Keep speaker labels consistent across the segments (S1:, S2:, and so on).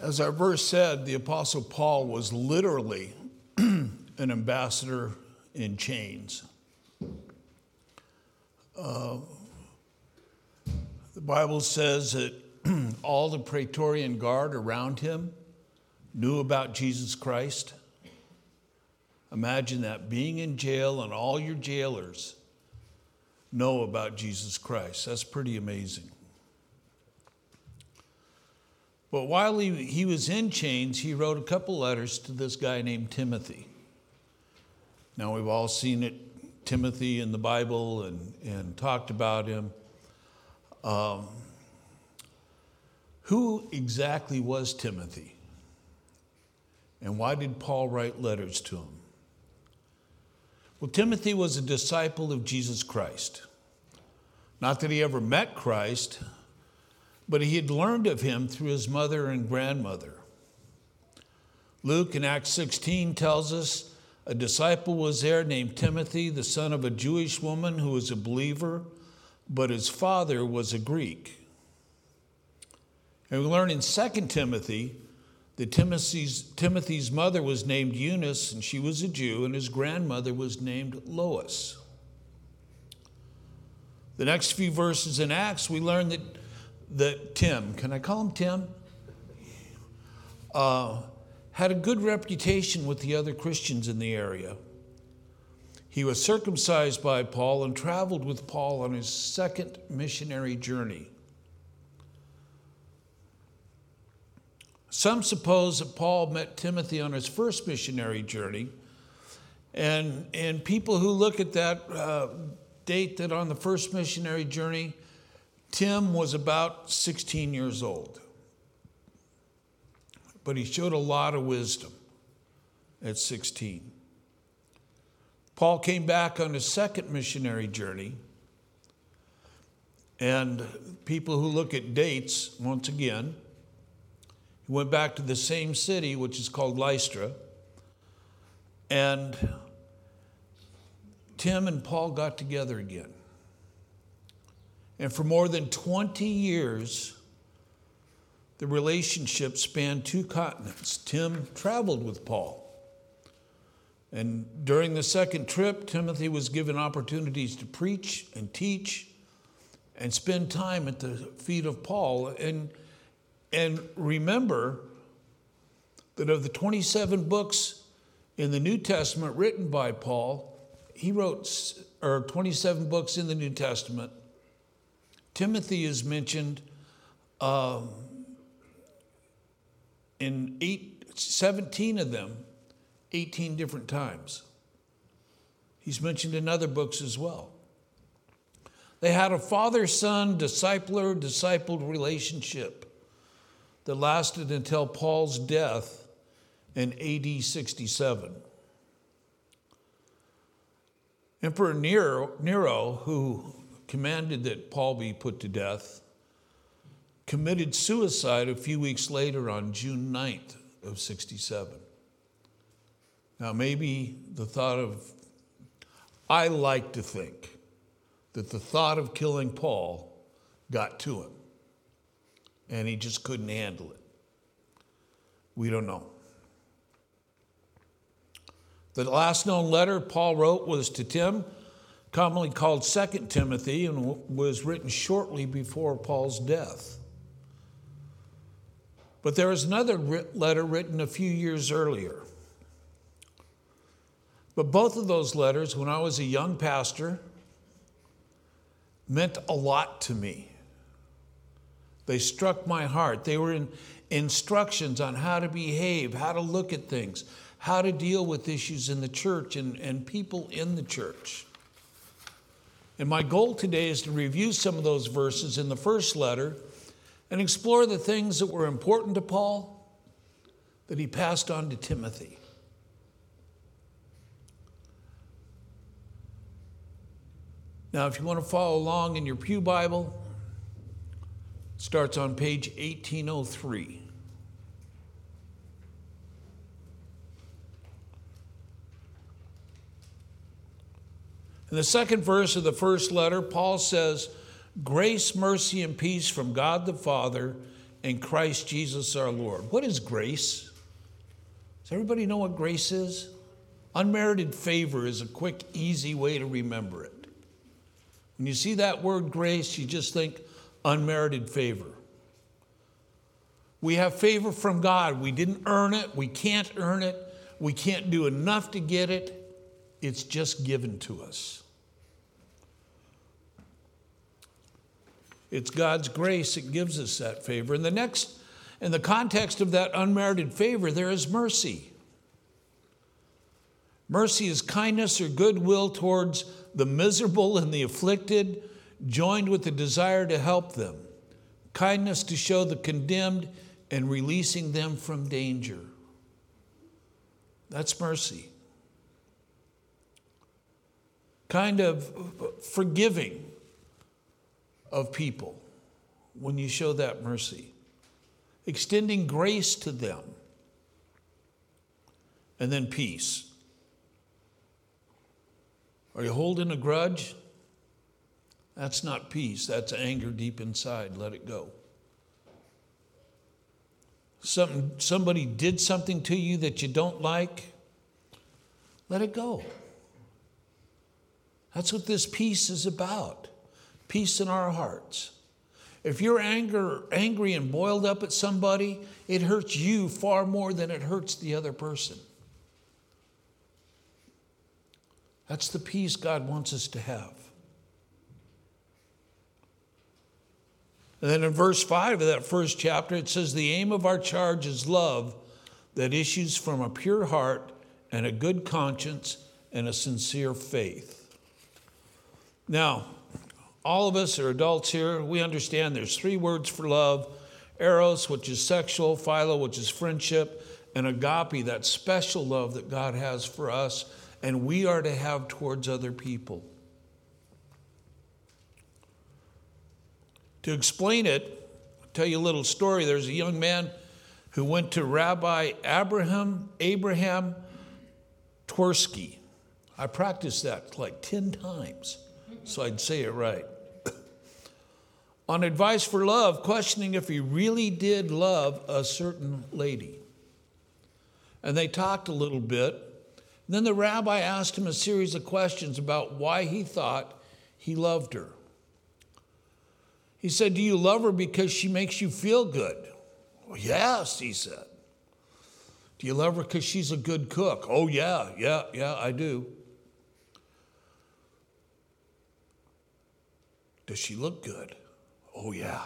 S1: As our verse said, the Apostle Paul was literally an ambassador in chains. Uh, the Bible says that all the Praetorian Guard around him knew about Jesus Christ. Imagine that being in jail and all your jailers know about Jesus Christ. That's pretty amazing. But while he, he was in chains, he wrote a couple letters to this guy named Timothy. Now, we've all seen it, Timothy in the Bible, and, and talked about him. Um, who exactly was Timothy? And why did Paul write letters to him? Well, Timothy was a disciple of Jesus Christ. Not that he ever met Christ, but he had learned of him through his mother and grandmother. Luke in Acts 16 tells us a disciple was there named Timothy, the son of a Jewish woman who was a believer, but his father was a Greek. And we learn in 2 Timothy that Timothy's, Timothy's mother was named Eunice, and she was a Jew, and his grandmother was named Lois. The next few verses in Acts, we learn that that Tim, can I call him Tim? Uh, had a good reputation with the other Christians in the area. He was circumcised by Paul and traveled with Paul on his second missionary journey. Some suppose that Paul met Timothy on his first missionary journey, and, and people who look at that uh, date that on the first missionary journey, Tim was about 16 years old, but he showed a lot of wisdom at 16. Paul came back on his second missionary journey, and people who look at dates, once again, he went back to the same city, which is called Lystra, and Tim and Paul got together again. And for more than 20 years, the relationship spanned two continents. Tim traveled with Paul. And during the second trip, Timothy was given opportunities to preach and teach and spend time at the feet of Paul. And, and remember that of the 27 books in the New Testament written by Paul, he wrote, or 27 books in the New Testament, Timothy is mentioned um, in eight, 17 of them, 18 different times. He's mentioned in other books as well. They had a father son, discipler, discipled relationship that lasted until Paul's death in AD 67. Emperor Nero, Nero who commanded that Paul be put to death, committed suicide a few weeks later on June 9th of 67. Now, maybe the thought of, I like to think that the thought of killing Paul got to him and he just couldn't handle it. We don't know. The last known letter Paul wrote was to Tim commonly called Second Timothy, and was written shortly before Paul's death. But there is another letter written a few years earlier. But both of those letters, when I was a young pastor, meant a lot to me. They struck my heart. They were in instructions on how to behave, how to look at things, how to deal with issues in the church and, and people in the church. And my goal today is to review some of those verses in the first letter and explore the things that were important to Paul that he passed on to Timothy. Now, if you want to follow along in your Pew Bible, it starts on page 1803. In the second verse of the first letter, Paul says, Grace, mercy, and peace from God the Father and Christ Jesus our Lord. What is grace? Does everybody know what grace is? Unmerited favor is a quick, easy way to remember it. When you see that word grace, you just think unmerited favor. We have favor from God. We didn't earn it. We can't earn it. We can't do enough to get it. It's just given to us. It's God's grace that gives us that favor. In the next, in the context of that unmerited favor, there is mercy. Mercy is kindness or goodwill towards the miserable and the afflicted, joined with the desire to help them. Kindness to show the condemned and releasing them from danger. That's mercy. Kind of forgiving of people when you show that mercy, extending grace to them, and then peace. Are you holding a grudge? That's not peace, that's anger deep inside. Let it go. Something, somebody did something to you that you don't like, let it go. That's what this peace is about peace in our hearts. If you're anger, angry and boiled up at somebody, it hurts you far more than it hurts the other person. That's the peace God wants us to have. And then in verse 5 of that first chapter, it says, The aim of our charge is love that issues from a pure heart and a good conscience and a sincere faith. Now, all of us are adults here. We understand there's three words for love eros, which is sexual, philo, which is friendship, and agape, that special love that God has for us and we are to have towards other people. To explain it, I'll tell you a little story. There's a young man who went to Rabbi Abraham Abraham Twerski. I practiced that like 10 times so I'd say it right. On advice for love, questioning if he really did love a certain lady. And they talked a little bit. Then the rabbi asked him a series of questions about why he thought he loved her. He said, Do you love her because she makes you feel good? Well, yes, he said. Do you love her because she's a good cook? Oh, yeah, yeah, yeah, I do. Does she look good? Oh, yeah.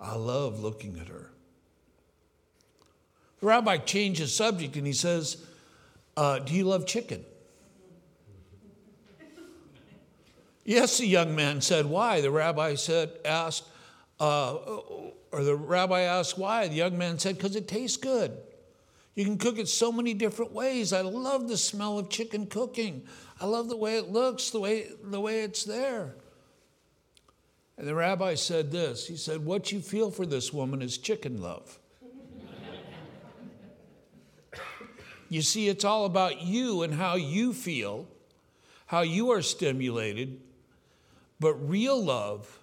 S1: I love looking at her. The rabbi changed his subject and he says, uh, Do you love chicken? yes, the young man said, Why? The rabbi said, asked, uh, or the rabbi asked why. The young man said, Because it tastes good. You can cook it so many different ways. I love the smell of chicken cooking. I love the way it looks, the way, the way it's there. And the rabbi said this He said, What you feel for this woman is chicken love. you see, it's all about you and how you feel, how you are stimulated. But real love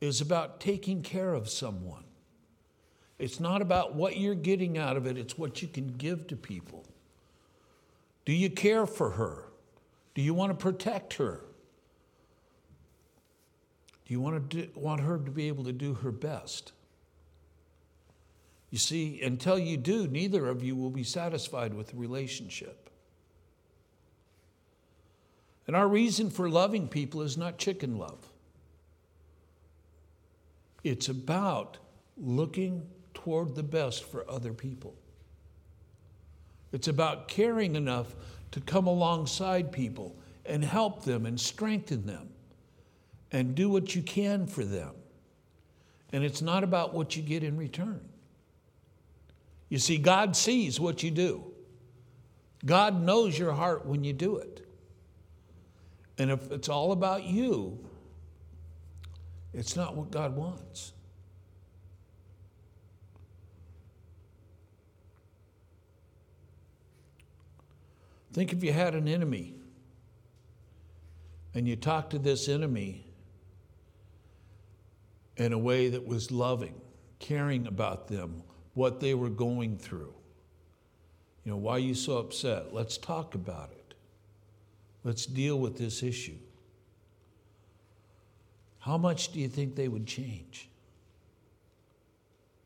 S1: is about taking care of someone. It's not about what you're getting out of it, it's what you can give to people. Do you care for her? Do you want to protect her? Do you want, to do, want her to be able to do her best? You see, until you do, neither of you will be satisfied with the relationship. And our reason for loving people is not chicken love. It's about looking toward the best for other people. It's about caring enough to come alongside people and help them and strengthen them and do what you can for them. And it's not about what you get in return. You see, God sees what you do, God knows your heart when you do it. And if it's all about you, it's not what God wants. Think if you had an enemy and you talked to this enemy in a way that was loving, caring about them, what they were going through. You know, why are you so upset? Let's talk about it. Let's deal with this issue. How much do you think they would change?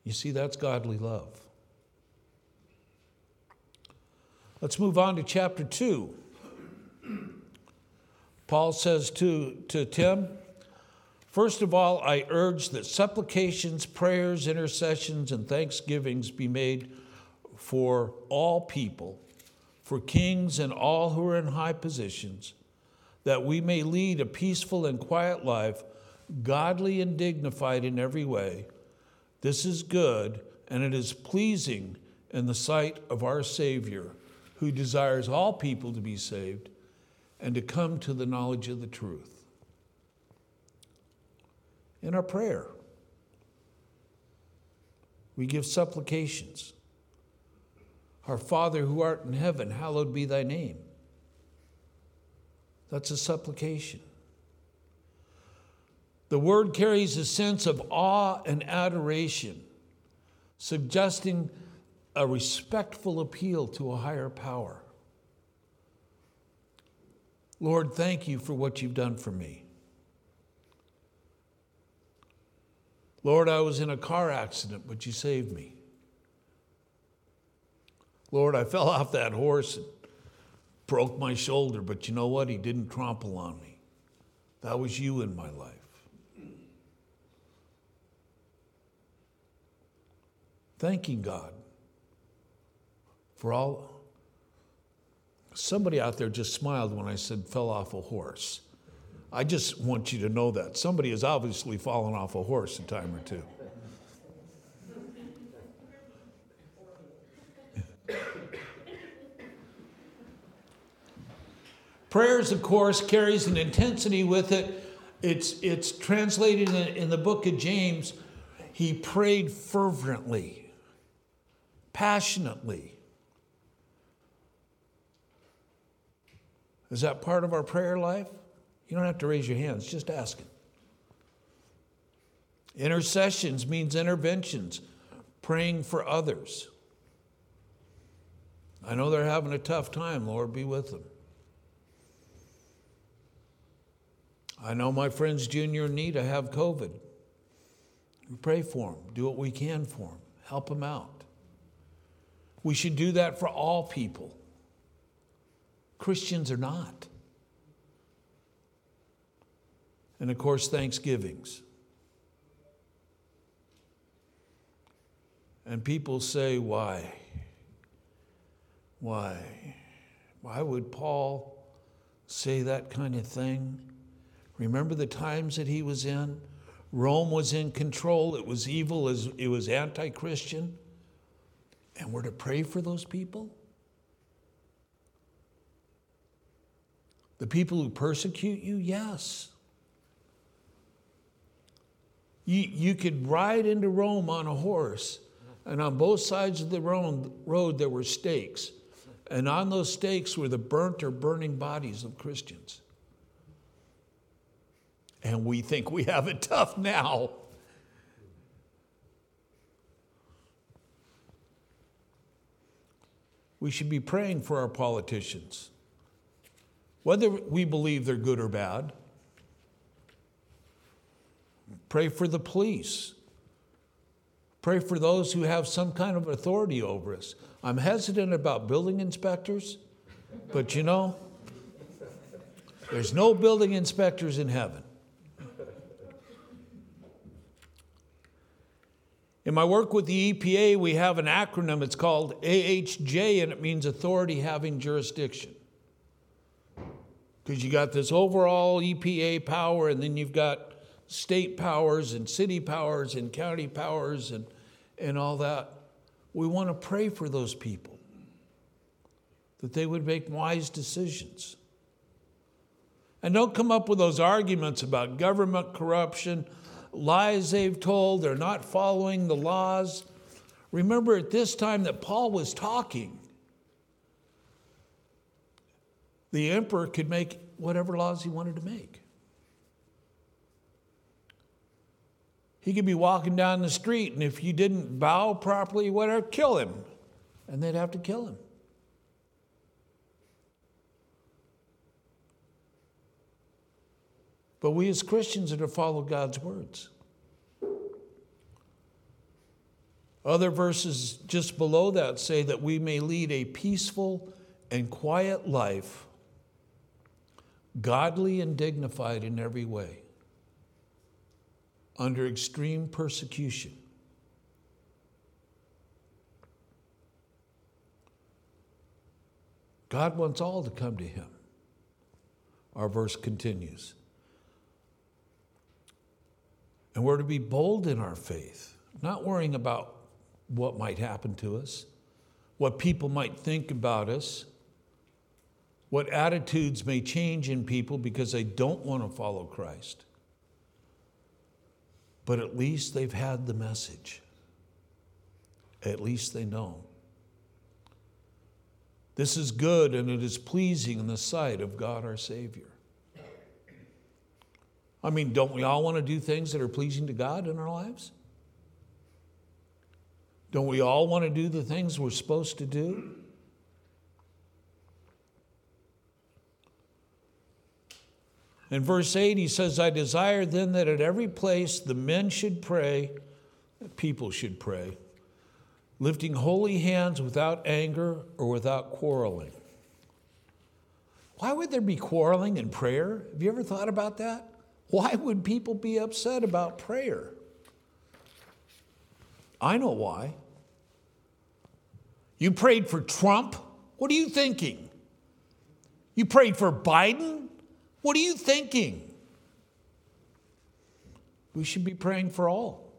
S1: You see, that's godly love. Let's move on to chapter 2. Paul says to, to Tim, First of all, I urge that supplications, prayers, intercessions, and thanksgivings be made for all people, for kings and all who are in high positions, that we may lead a peaceful and quiet life, godly and dignified in every way. This is good, and it is pleasing in the sight of our Savior, who desires all people to be saved and to come to the knowledge of the truth in our prayer. We give supplications. Our Father who art in heaven, hallowed be thy name. That's a supplication. The word carries a sense of awe and adoration, suggesting a respectful appeal to a higher power. Lord, thank you for what you've done for me. Lord, I was in a car accident, but you saved me. Lord, I fell off that horse and broke my shoulder, but you know what? He didn't trample on me. That was you in my life. Thanking God for all. Somebody out there just smiled when I said fell off a horse. I just want you to know that. Somebody has obviously fallen off a horse a time or two. Prayers, of course, carries an intensity with it. It's, it's translated in, in the book of James. He prayed fervently, passionately. Is that part of our prayer life? You don't have to raise your hands, just ask it. Intercessions means interventions, praying for others. I know they're having a tough time, Lord, be with them. I know my friends, Junior and Nita, have COVID. We pray for them, do what we can for them, help them out. We should do that for all people. Christians are not. And of course, Thanksgivings. And people say, why? Why? Why would Paul say that kind of thing? Remember the times that he was in? Rome was in control, it was evil, it was anti Christian. And we're to pray for those people? The people who persecute you? Yes. You, you could ride into Rome on a horse, and on both sides of the road there were stakes. And on those stakes were the burnt or burning bodies of Christians. And we think we have it tough now. We should be praying for our politicians, whether we believe they're good or bad. Pray for the police. Pray for those who have some kind of authority over us. I'm hesitant about building inspectors, but you know, there's no building inspectors in heaven. In my work with the EPA, we have an acronym. It's called AHJ, and it means authority having jurisdiction. Because you got this overall EPA power, and then you've got state powers and city powers and county powers and, and all that. We want to pray for those people that they would make wise decisions. And don't come up with those arguments about government corruption, lies they've told, they're not following the laws. Remember at this time that Paul was talking, the emperor could make whatever laws he wanted to make. He could be walking down the street, and if you didn't bow properly, whatever, kill him. And they'd have to kill him. But we as Christians are to follow God's words. Other verses just below that say that we may lead a peaceful and quiet life, godly and dignified in every way, under extreme persecution. God wants all to come to Him. Our verse continues. And we're to be bold in our faith, not worrying about what might happen to us, what people might think about us, what attitudes may change in people because they don't want to follow Christ. But at least they've had the message. At least they know. This is good and it is pleasing in the sight of God our Savior. I mean, don't we all want to do things that are pleasing to God in our lives? Don't we all want to do the things we're supposed to do? In verse 8, he says, I desire then that at every place the men should pray, people should pray, lifting holy hands without anger or without quarreling. Why would there be quarreling in prayer? Have you ever thought about that? Why would people be upset about prayer? I know why. You prayed for Trump? What are you thinking? You prayed for Biden? What are you thinking? We should be praying for all.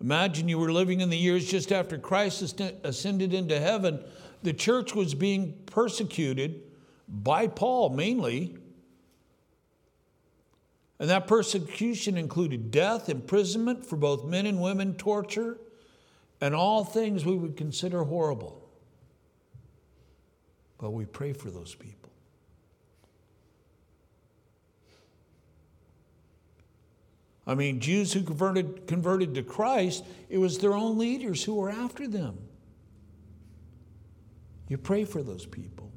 S1: Imagine you were living in the years just after Christ ascended into heaven. The church was being persecuted by Paul mainly and that persecution included death, imprisonment for both men and women, torture, and all things we would consider horrible. But we pray for those people. I mean, Jews who converted, converted to Christ, it was their own leaders who were after them. You pray for those people.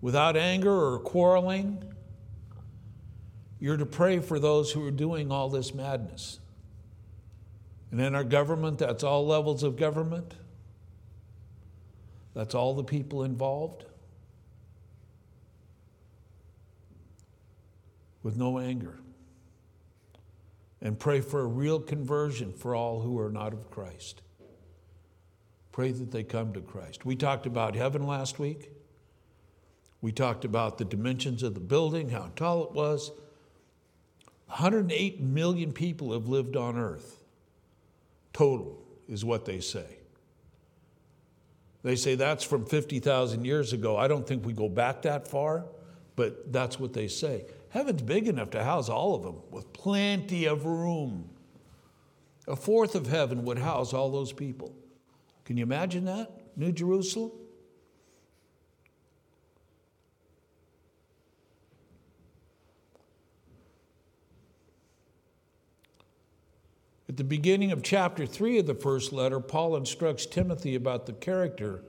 S1: Without anger or quarreling, you're to pray for those who are doing all this madness. And in our government, that's all levels of government, that's all the people involved. With no anger. And pray for a real conversion for all who are not of Christ. Pray that they come to Christ. We talked about heaven last week. We talked about the dimensions of the building, how tall it was, 108 million people have lived on earth. Total is what they say. They say that's from 50,000 years ago. I don't think we go back that far, but that's what they say. Heaven's big enough to house all of them with plenty of room. A fourth of heaven would house all those people. Can you imagine that? New Jerusalem? At the beginning of chapter 3 of the first letter, Paul instructs Timothy about the character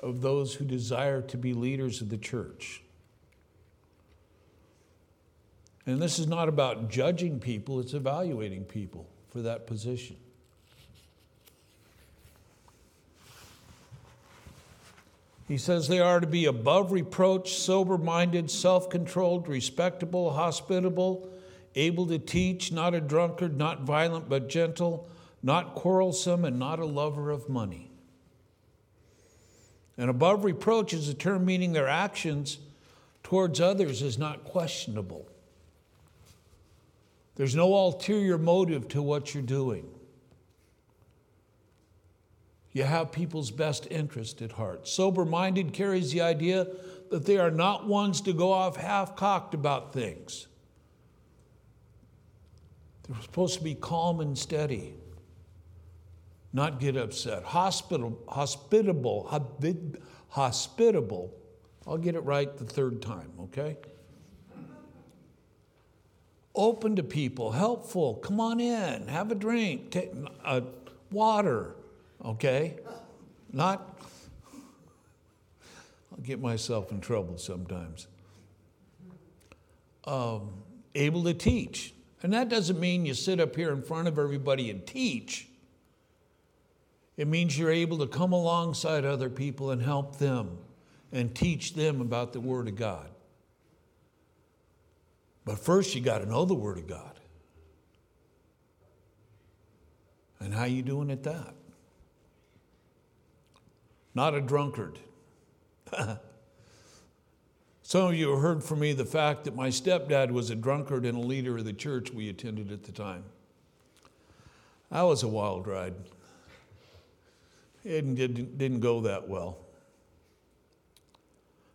S1: of those who desire to be leaders of the church. And this is not about judging people, it's evaluating people for that position. He says they are to be above reproach, sober minded, self controlled, respectable, hospitable able to teach, not a drunkard, not violent, but gentle, not quarrelsome, and not a lover of money. And above reproach is a term meaning their actions towards others is not questionable. There's no ulterior motive to what you're doing. You have people's best interest at heart. Sober minded carries the idea that they are not ones to go off half cocked about things. They're supposed to be calm and steady, not get upset. Hospital, hospitable, hospitable I'll get it right the third time, okay? Open to people, helpful, come on in, have a drink, take uh, water, okay? Not, I'll get myself in trouble sometimes. Um, able to teach. And that doesn't mean you sit up here in front of everybody and teach. It means you're able to come alongside other people and help them and teach them about the Word of God. But first, you got to know the Word of God. And how you doing at that? Not a drunkard. Some of you have heard from me the fact that my stepdad was a drunkard and a leader of the church we attended at the time. That was a wild ride. It didn't, didn't go that well.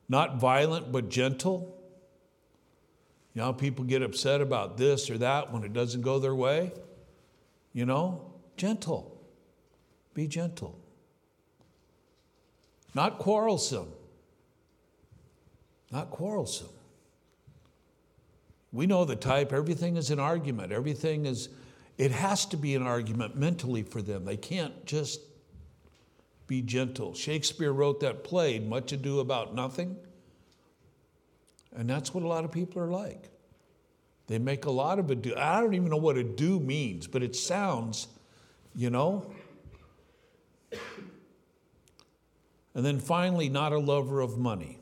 S1: Not violent, but gentle. You know, people get upset about this or that when it doesn't go their way. You know, gentle. Be gentle. Not quarrelsome. Not quarrelsome. We know the type, everything is an argument. Everything is, it has to be an argument mentally for them. They can't just be gentle. Shakespeare wrote that play, Much Ado About Nothing. And that's what a lot of people are like. They make a lot of ado. I don't even know what ado means, but it sounds, you know. And then finally, not a lover of money.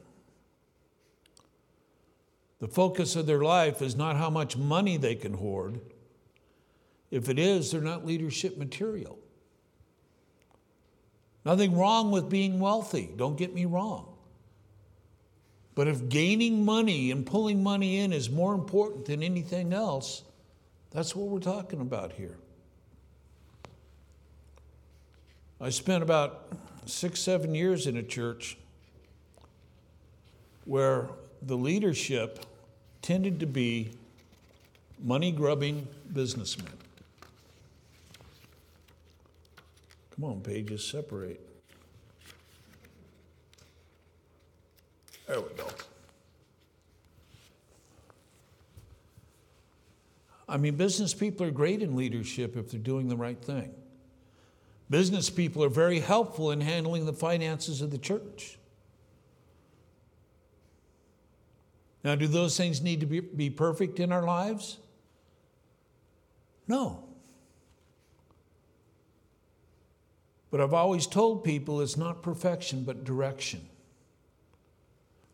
S1: The focus of their life is not how much money they can hoard. If it is, they're not leadership material. Nothing wrong with being wealthy, don't get me wrong. But if gaining money and pulling money in is more important than anything else, that's what we're talking about here. I spent about six, seven years in a church where the leadership tended to be money grubbing businessmen. Come on, pages, separate. There we go. I mean, business people are great in leadership if they're doing the right thing. Business people are very helpful in handling the finances of the church. Now, do those things need to be, be perfect in our lives? No. But I've always told people it's not perfection, but direction.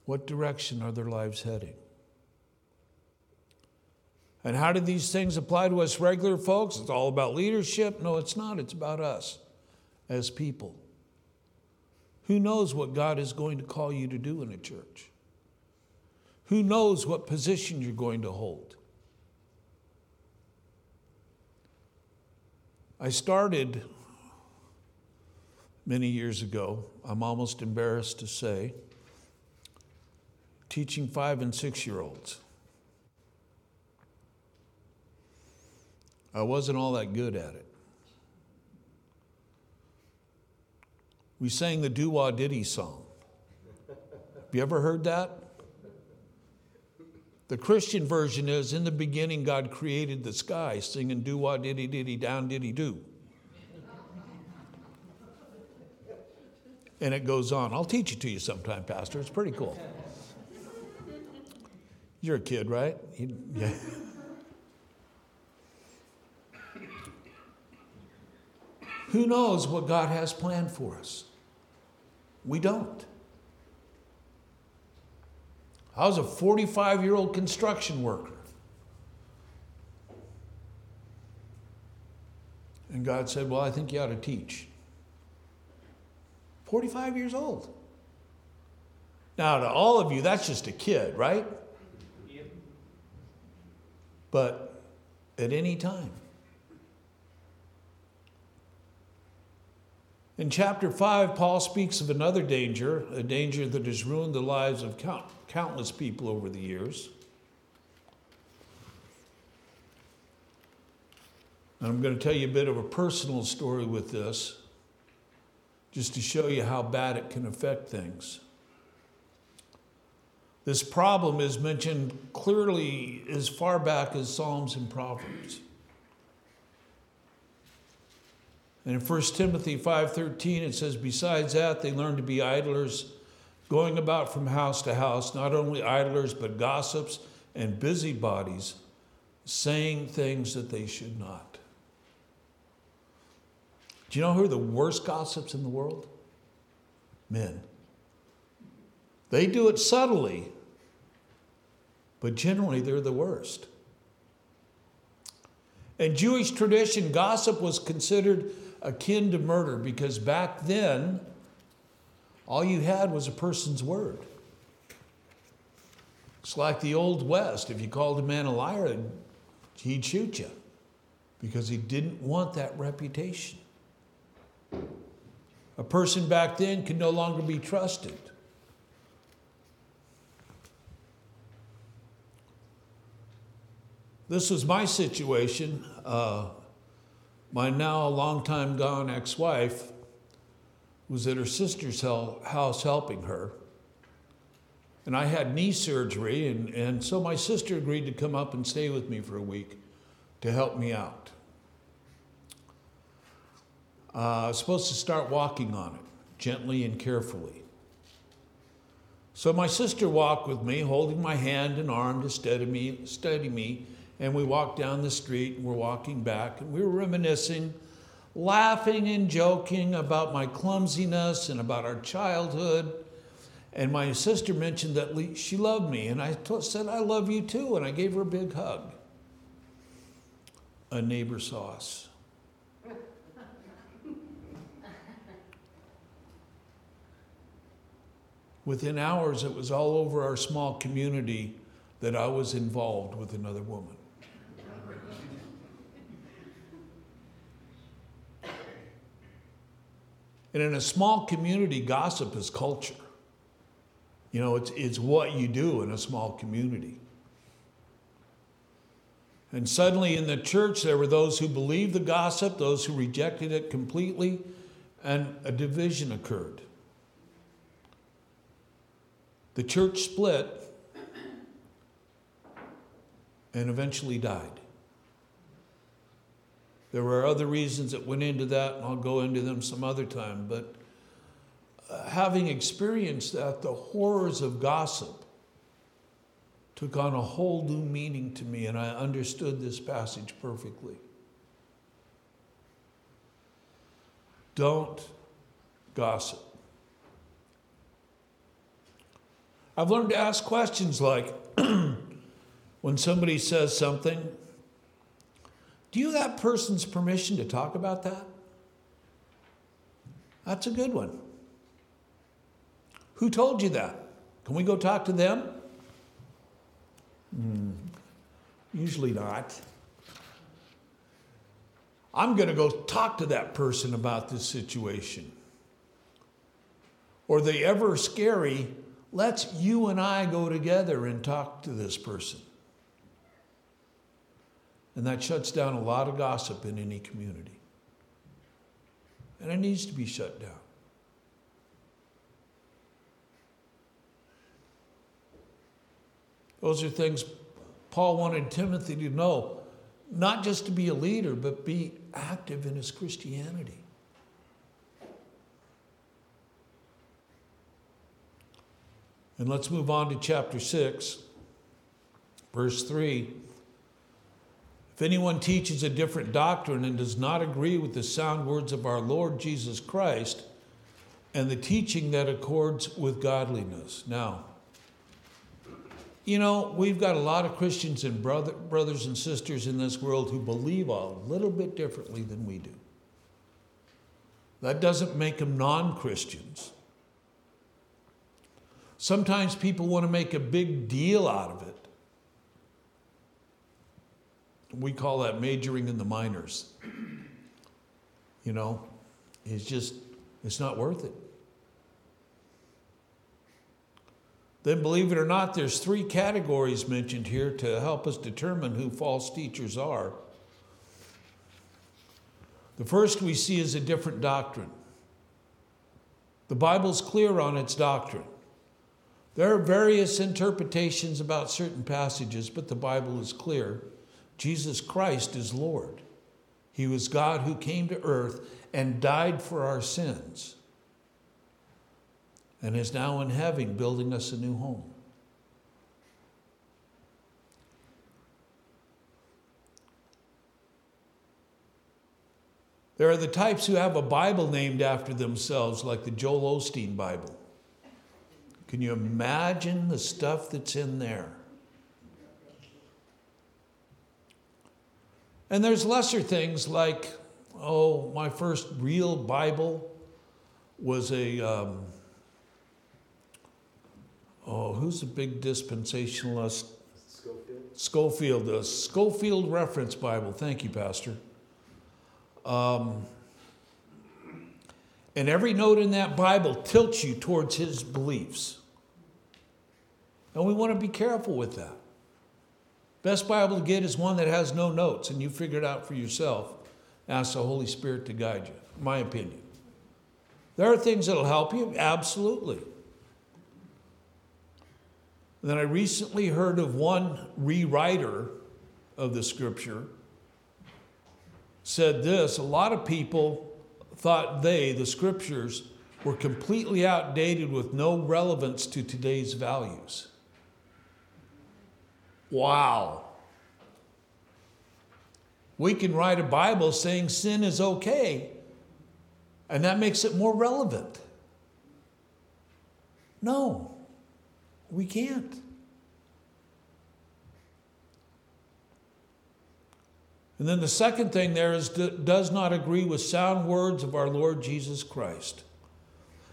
S1: What direction are their lives heading? And how do these things apply to us regular folks? It's all about leadership. No, it's not. It's about us as people. Who knows what God is going to call you to do in a church? Who knows what position you're going to hold? I started many years ago, I'm almost embarrassed to say, teaching five and six year olds. I wasn't all that good at it. We sang the doo wah diddy song. Have you ever heard that? The Christian version is In the beginning, God created the sky, singing doo wah diddy diddy down diddy do. and it goes on. I'll teach it to you sometime, Pastor. It's pretty cool. You're a kid, right? yeah. Who knows what God has planned for us? We don't. I was a 45 year old construction worker. And God said, Well, I think you ought to teach. 45 years old. Now, to all of you, that's just a kid, right? But at any time. In chapter 5, Paul speaks of another danger, a danger that has ruined the lives of count, countless people over the years. And I'm going to tell you a bit of a personal story with this just to show you how bad it can affect things. This problem is mentioned clearly as far back as Psalms and Proverbs. And in 1 Timothy 5:13 it says besides that they learn to be idlers going about from house to house not only idlers but gossips and busybodies saying things that they should not. Do you know who are the worst gossips in the world? Men. They do it subtly, but generally they're the worst. In Jewish tradition, gossip was considered akin to murder because back then, all you had was a person's word. It's like the Old West. If you called a man a liar, he'd shoot you because he didn't want that reputation. A person back then could no longer be trusted. This was my situation. Uh, my now long time gone ex wife was at her sister's house helping her. And I had knee surgery, and, and so my sister agreed to come up and stay with me for a week to help me out. Uh, I was supposed to start walking on it gently and carefully. So my sister walked with me, holding my hand and arm to steady me, steady me and we walked down the street and we're walking back and we were reminiscing, laughing and joking about my clumsiness and about our childhood. And my sister mentioned that she loved me, and I said, I love you too, and I gave her a big hug. A neighbor saw us. Within hours, it was all over our small community that I was involved with another woman. And in a small community, gossip is culture. You know, it's, it's what you do in a small community. And suddenly in the church, there were those who believed the gossip, those who rejected it completely, and a division occurred. The church split and eventually died. There were other reasons that went into that, and I'll go into them some other time. But uh, having experienced that, the horrors of gossip took on a whole new meaning to me, and I understood this passage perfectly. Don't gossip. I've learned to ask questions like when somebody says something do you have that person's permission to talk about that? That's a good one. Who told you that? Can we go talk to them? Mm, usually not. I'm going to go talk to that person about this situation. Or the ever scary, let's you and I go together and talk to this person. And that shuts down a lot of gossip in any community. And it needs to be shut down. Those are things Paul wanted Timothy to know, not just to be a leader, but be active in his Christianity. And let's move on to chapter 6, verse 3. If anyone teaches a different doctrine and does not agree with the sound words of our Lord Jesus Christ and the teaching that accords with godliness. Now, you know, we've got a lot of Christians and brother, brothers and sisters in this world who believe a little bit differently than we do. That doesn't make them non Christians. Sometimes people want to make a big deal out of it we call that majoring in the minors. You know, it's just, it's not worth it. Then, believe it or not, there's three categories mentioned here to help us determine who false teachers are. The first we see is a different doctrine. The Bible's clear on its doctrine. There are various interpretations about certain passages, but the Bible is clear. Jesus Christ is Lord. He was God who came to earth and died for our sins and is now in heaven building us a new home. There are the types who have a Bible named after themselves, like the Joel Osteen Bible. Can you imagine the stuff that's in there? And there's lesser things like, oh, my first real Bible was a, um, oh, who's a big dispensationalist? Schofield. Scofield, the Scofield Reference Bible. Thank you, Pastor. Um, and every note in that Bible tilts you towards his beliefs. And we want to be careful with that. Best Bible to get is one that has no notes and you figure it out for yourself. Ask the Holy Spirit to guide you, my opinion. There are things that'll help you, absolutely. And then I recently heard of one rewriter of the scripture said this a lot of people thought they, the scriptures, were completely outdated with no relevance to today's values. Wow. We can write a Bible saying sin is okay, and that makes it more relevant. No, we can't. And then the second thing there is does not agree with sound words of our Lord Jesus Christ.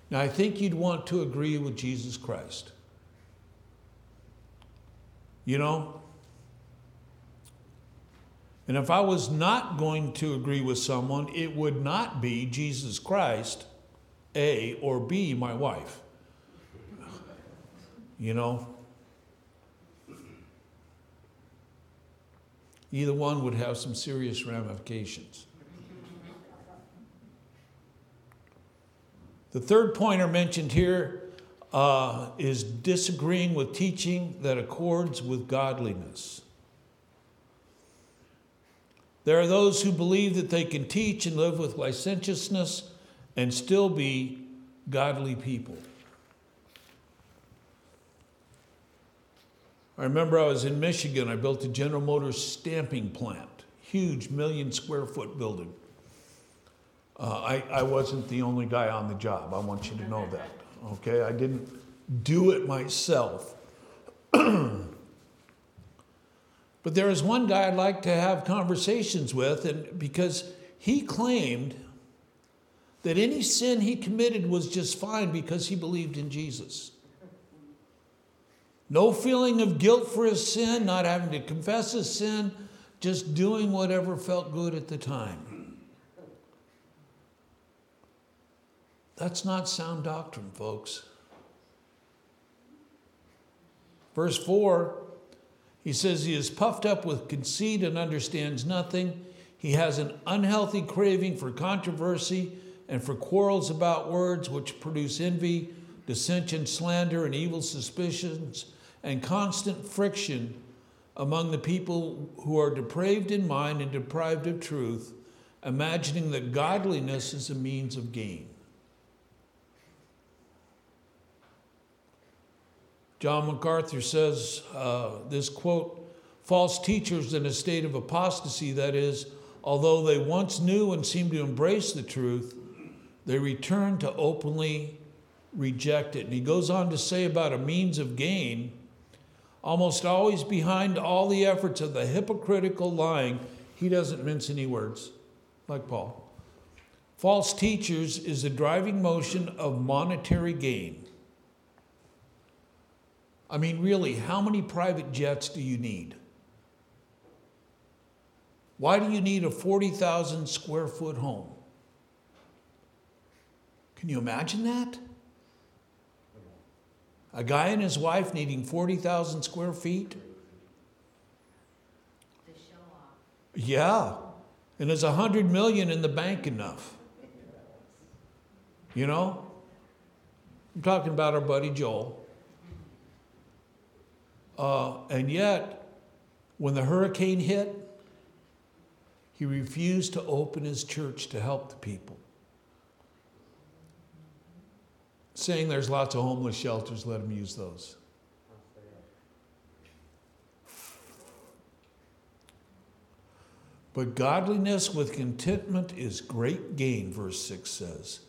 S1: Now, I think you'd want to agree with Jesus Christ. You know? And if I was not going to agree with someone, it would not be Jesus Christ, A, or B, my wife. You know? Either one would have some serious ramifications. The third pointer mentioned here uh, is disagreeing with teaching that accords with godliness. There are those who believe that they can teach and live with licentiousness and still be godly people. I remember I was in Michigan. I built a General Motors stamping plant, huge million square foot building. Uh, I, I wasn't the only guy on the job. I want you to know that. Okay, I didn't do it myself. but there is one guy I'd like to have conversations with, and because he claimed that any sin he committed was just fine because he believed in Jesus. No feeling of guilt for his sin, not having to confess his sin, just doing whatever felt good at the time. That's not sound doctrine, folks. Verse 4, he says, He is puffed up with conceit and understands nothing. He has an unhealthy craving for controversy and for quarrels about words, which produce envy, dissension, slander, and evil suspicions and constant friction among the people who are depraved in mind and deprived of truth, imagining that godliness is a means of gain. John MacArthur says uh, this quote false teachers in a state of apostasy, that is, although they once knew and seemed to embrace the truth, they return to openly reject it. And he goes on to say about a means of gain almost always behind all the efforts of the hypocritical lying, he doesn't mince any words, like Paul. False teachers is the driving motion of monetary gain. I mean, really, how many private jets do you need? Why do you need a 40,000 square foot home? Can you imagine that? A guy and his wife needing 40,000 square feet? Yeah. And a hundred million in the bank enough. You know? I'm talking about our buddy Joel. Uh, and yet, when the hurricane hit, he refused to open his church to help the people. Saying there's lots of homeless shelters, let him use those. But godliness with contentment is great gain, verse 6 says.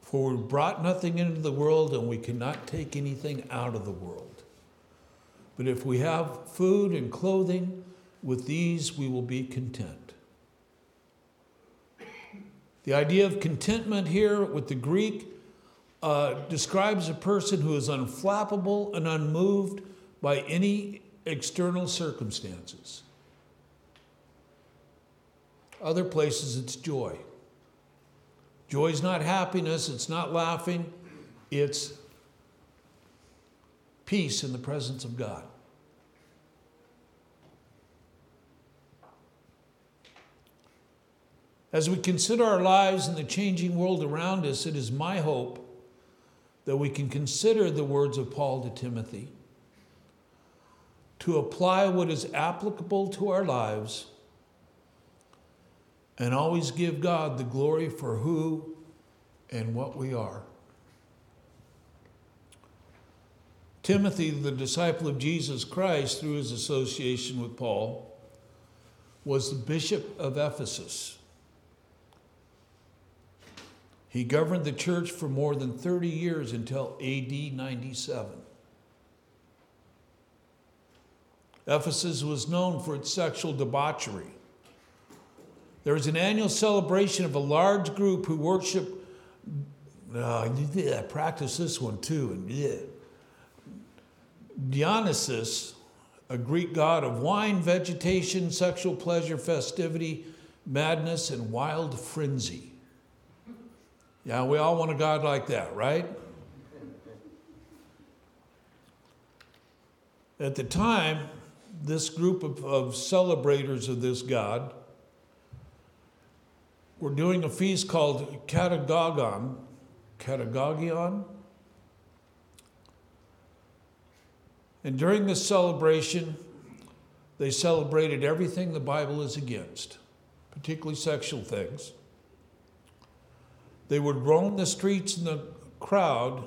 S1: For we brought nothing into the world, and we cannot take anything out of the world. But if we have food and clothing, with these we will be content. The idea of contentment here with the Greek uh, describes a person who is unflappable and unmoved by any external circumstances. Other places, it's joy. Joy is not happiness, it's not laughing, it's peace in the presence of God. As we consider our lives in the changing world around us, it is my hope that we can consider the words of Paul to Timothy to apply what is applicable to our lives and always give God the glory for who and what we are. Timothy, the disciple of Jesus Christ, through his association with Paul, was the bishop of Ephesus. He governed the church for more than 30 years until AD 97. Ephesus was known for its sexual debauchery. There was an annual celebration of a large group who worship. Uh, yeah, practice this one too, and yeah. Dionysus, a Greek god of wine, vegetation, sexual pleasure, festivity, madness, and wild frenzy. Yeah, we all want a God like that, right? At the time, this group of, of celebrators of this God we're doing a feast called Catagogon. Catagogion. And during this celebration, they celebrated everything the Bible is against, particularly sexual things. They would roam the streets in the crowd,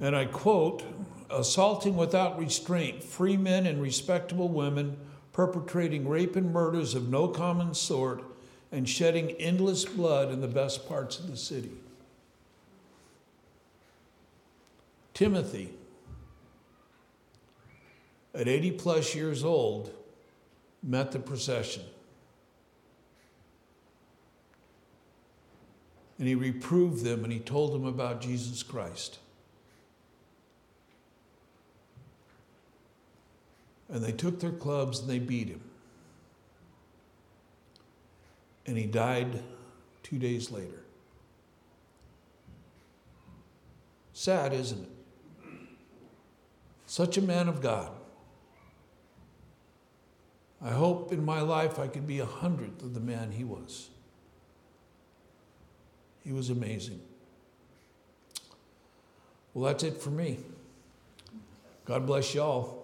S1: and I quote, assaulting without restraint free men and respectable women, perpetrating rape and murders of no common sort and shedding endless blood in the best parts of the city. Timothy, at 80 plus years old, met the procession. And he reproved them and he told them about Jesus Christ. And they took their clubs and they beat him and he died two days later. Sad, isn't it? Such a man of God. I hope in my life I could be a hundredth of the man he was. He was amazing. Well, that's it for me. God bless y'all.